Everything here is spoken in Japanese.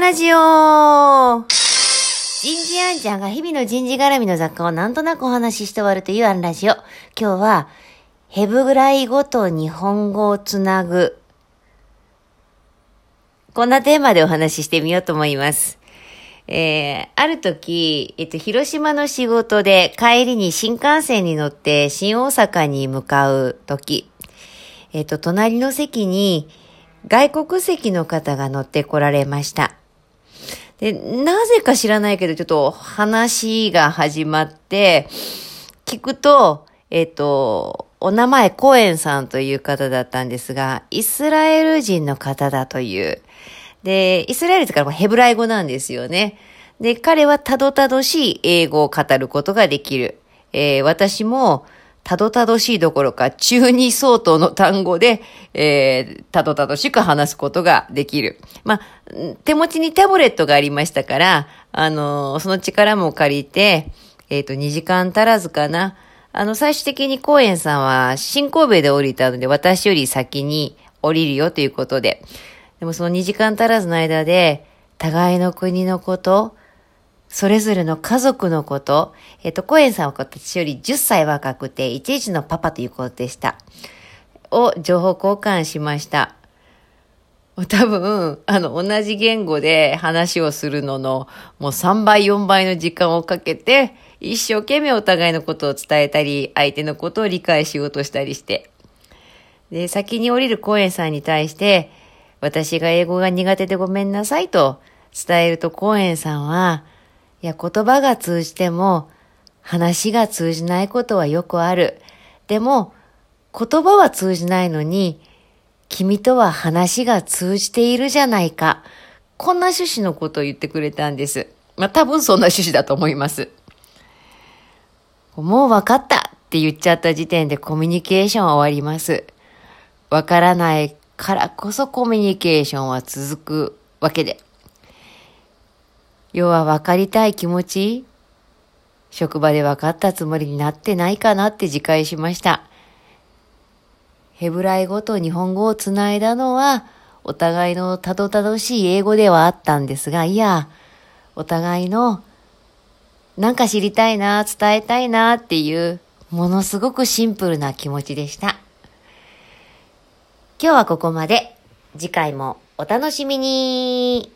ラジオ人事アンちゃんが日々の人事絡みの雑貨をなんとなくお話しして終わるというアンラジオ。今日は、ヘブぐらい語と日本語をつなぐ。こんなテーマでお話ししてみようと思います。えー、ある時、えっと、広島の仕事で帰りに新幹線に乗って新大阪に向かう時、えっと、隣の席に外国籍の方が乗ってこられました。で、なぜか知らないけど、ちょっと話が始まって、聞くと、えっ、と、お名前、コエンさんという方だったんですが、イスラエル人の方だという。で、イスラエルってからヘブライ語なんですよね。で、彼はたどたどしい英語を語ることができる。えー私も、たどたどしいどころか、中二相当の単語で、えーたどたどしく話すことができる。まあ、手持ちにタブレットがありましたから、あのーその力も借りて、えっ、と、2時間足らずかな。あの、最終的に公園さんは新神戸で降りたので、私より先に降りるよということで。でもその2時間足らずの間で、互いの国のこと、それぞれの家族のこと、えっ、と、コエンさんは私より10歳若くて、11のパパということでした。を情報交換しました。多分、あの、同じ言語で話をするのの、もう3倍、4倍の時間をかけて、一生懸命お互いのことを伝えたり、相手のことを理解しようとしたりして。で、先に降りるコエンさんに対して、私が英語が苦手でごめんなさいと伝えるとコエンさんは、いや、言葉が通じても、話が通じないことはよくある。でも、言葉は通じないのに、君とは話が通じているじゃないか。こんな趣旨のことを言ってくれたんです。まあ、多分そんな趣旨だと思います。もう分かったって言っちゃった時点でコミュニケーションは終わります。わからないからこそコミュニケーションは続くわけで。要は分かりたい気持ち、職場で分かったつもりになってないかなって自戒しました。ヘブライ語と日本語をつないだのは、お互いのたどたどしい英語ではあったんですが、いや、お互いの、なんか知りたいな、伝えたいなっていう、ものすごくシンプルな気持ちでした。今日はここまで。次回もお楽しみに